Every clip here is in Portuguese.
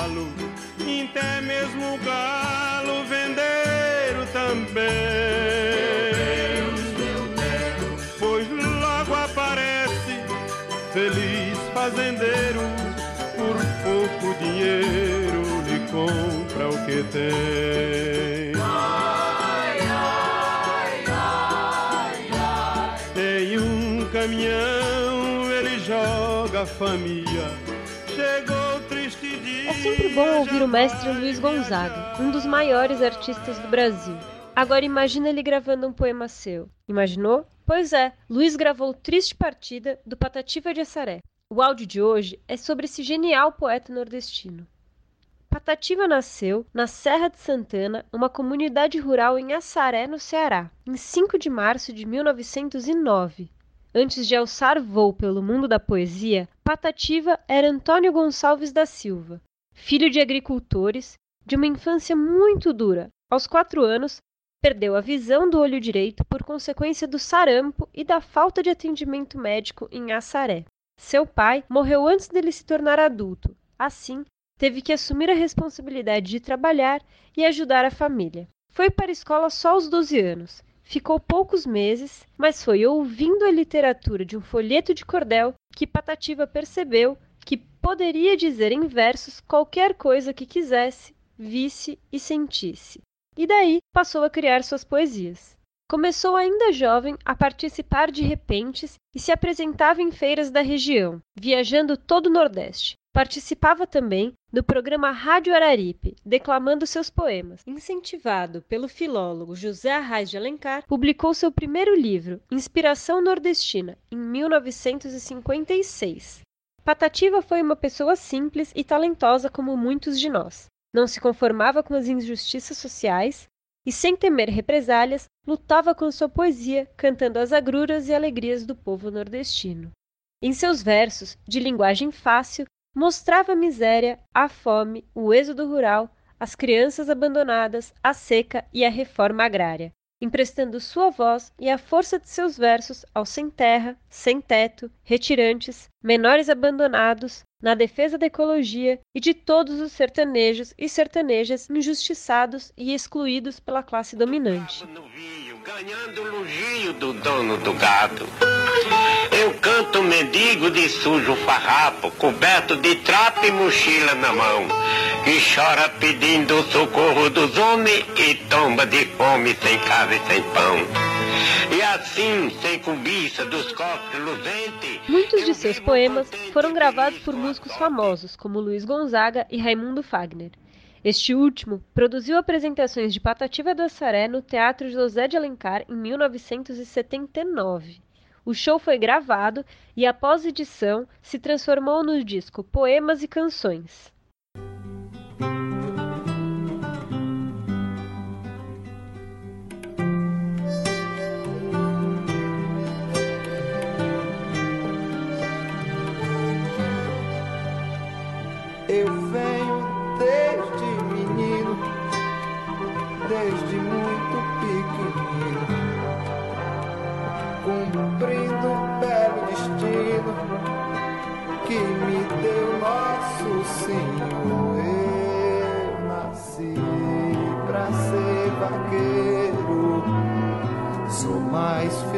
cavalo, até mesmo o galo vendeiro também. Meu Deus, meu Deus. Pois logo aparece feliz fazendeiro, por pouco dinheiro lhe compra o que tem. Tem um caminhão, ele joga a família. É sempre bom ouvir o mestre Luiz Gonzaga, um dos maiores artistas do Brasil. Agora imagina ele gravando um poema seu. Imaginou? Pois é, Luiz gravou Triste Partida do Patativa de Assaré. O áudio de hoje é sobre esse genial poeta nordestino. Patativa nasceu na Serra de Santana, uma comunidade rural em Assaré, no Ceará, em 5 de março de 1909. Antes de alçar voo pelo mundo da poesia, Patativa era Antônio Gonçalves da Silva, filho de agricultores, de uma infância muito dura. Aos quatro anos, Perdeu a visão do olho direito por consequência do sarampo e da falta de atendimento médico em Assaré. Seu pai morreu antes dele se tornar adulto. Assim, teve que assumir a responsabilidade de trabalhar e ajudar a família. Foi para a escola só aos 12 anos. Ficou poucos meses, mas foi ouvindo a literatura de um folheto de cordel que Patativa percebeu que poderia dizer em versos qualquer coisa que quisesse, visse e sentisse e daí passou a criar suas poesias. Começou ainda jovem a participar de repentes e se apresentava em feiras da região, viajando todo o Nordeste. Participava também do programa Rádio Araripe, declamando seus poemas. Incentivado pelo filólogo José Arraes de Alencar, publicou seu primeiro livro, Inspiração Nordestina, em 1956. Patativa foi uma pessoa simples e talentosa como muitos de nós não se conformava com as injustiças sociais e, sem temer represálias, lutava com sua poesia, cantando as agruras e alegrias do povo nordestino. Em seus versos, de linguagem fácil, mostrava a miséria, a fome, o êxodo rural, as crianças abandonadas, a seca e a reforma agrária emprestando sua voz e a força de seus versos aos sem terra, sem teto, retirantes, menores abandonados, na defesa da ecologia e de todos os sertanejos e sertanejas injustiçados e excluídos pela classe dominante. Eu mendigo de sujo farrapo, coberto de trapo e mochila na mão que chora pedindo o socorro dos homens e tomba de fome sem casa e sem pão. E assim, sem cobiça dos corpos luzentes... Muitos de seus poemas foram gravados por músicos famosos, como Luiz Gonzaga e Raimundo Fagner. Este último produziu apresentações de Patativa do Assaré no Teatro José de Alencar em 1979. O show foi gravado e, após edição, se transformou no disco Poemas e Canções.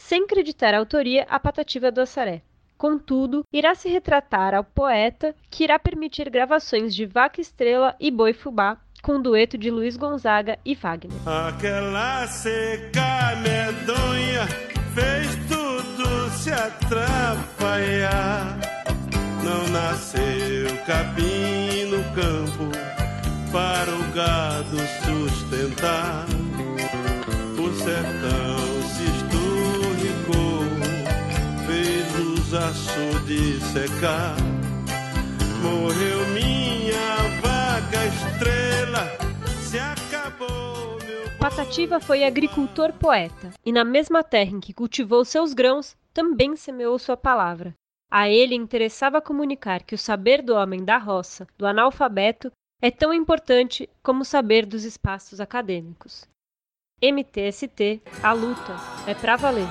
sem creditar a autoria a Patativa do Assaré. Contudo, irá se retratar ao poeta, que irá permitir gravações de Vaca Estrela e Boi Fubá, com um dueto de Luiz Gonzaga e Fagner. Aquela seca medonha fez tudo se atrapalhar não nasceu capim no campo para o gado sustentar. O sertão se fez os açudes secar. Morreu minha vaca estrela, se acabou, meu Patativa foi agricultor poeta, e na mesma terra em que cultivou seus grãos, também semeou sua palavra. A ele interessava comunicar que o saber do homem da roça, do analfabeto, é tão importante como o saber dos espaços acadêmicos. MTST, a luta é pra valer.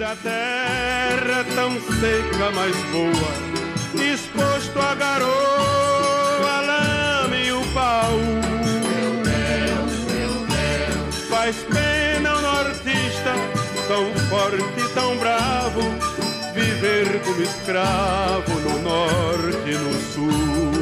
Da terra tão seca, mas boa, exposto a garoa, lame e o pau. Faz pena o nortista, tão forte e tão bravo, viver como escravo no norte e no sul.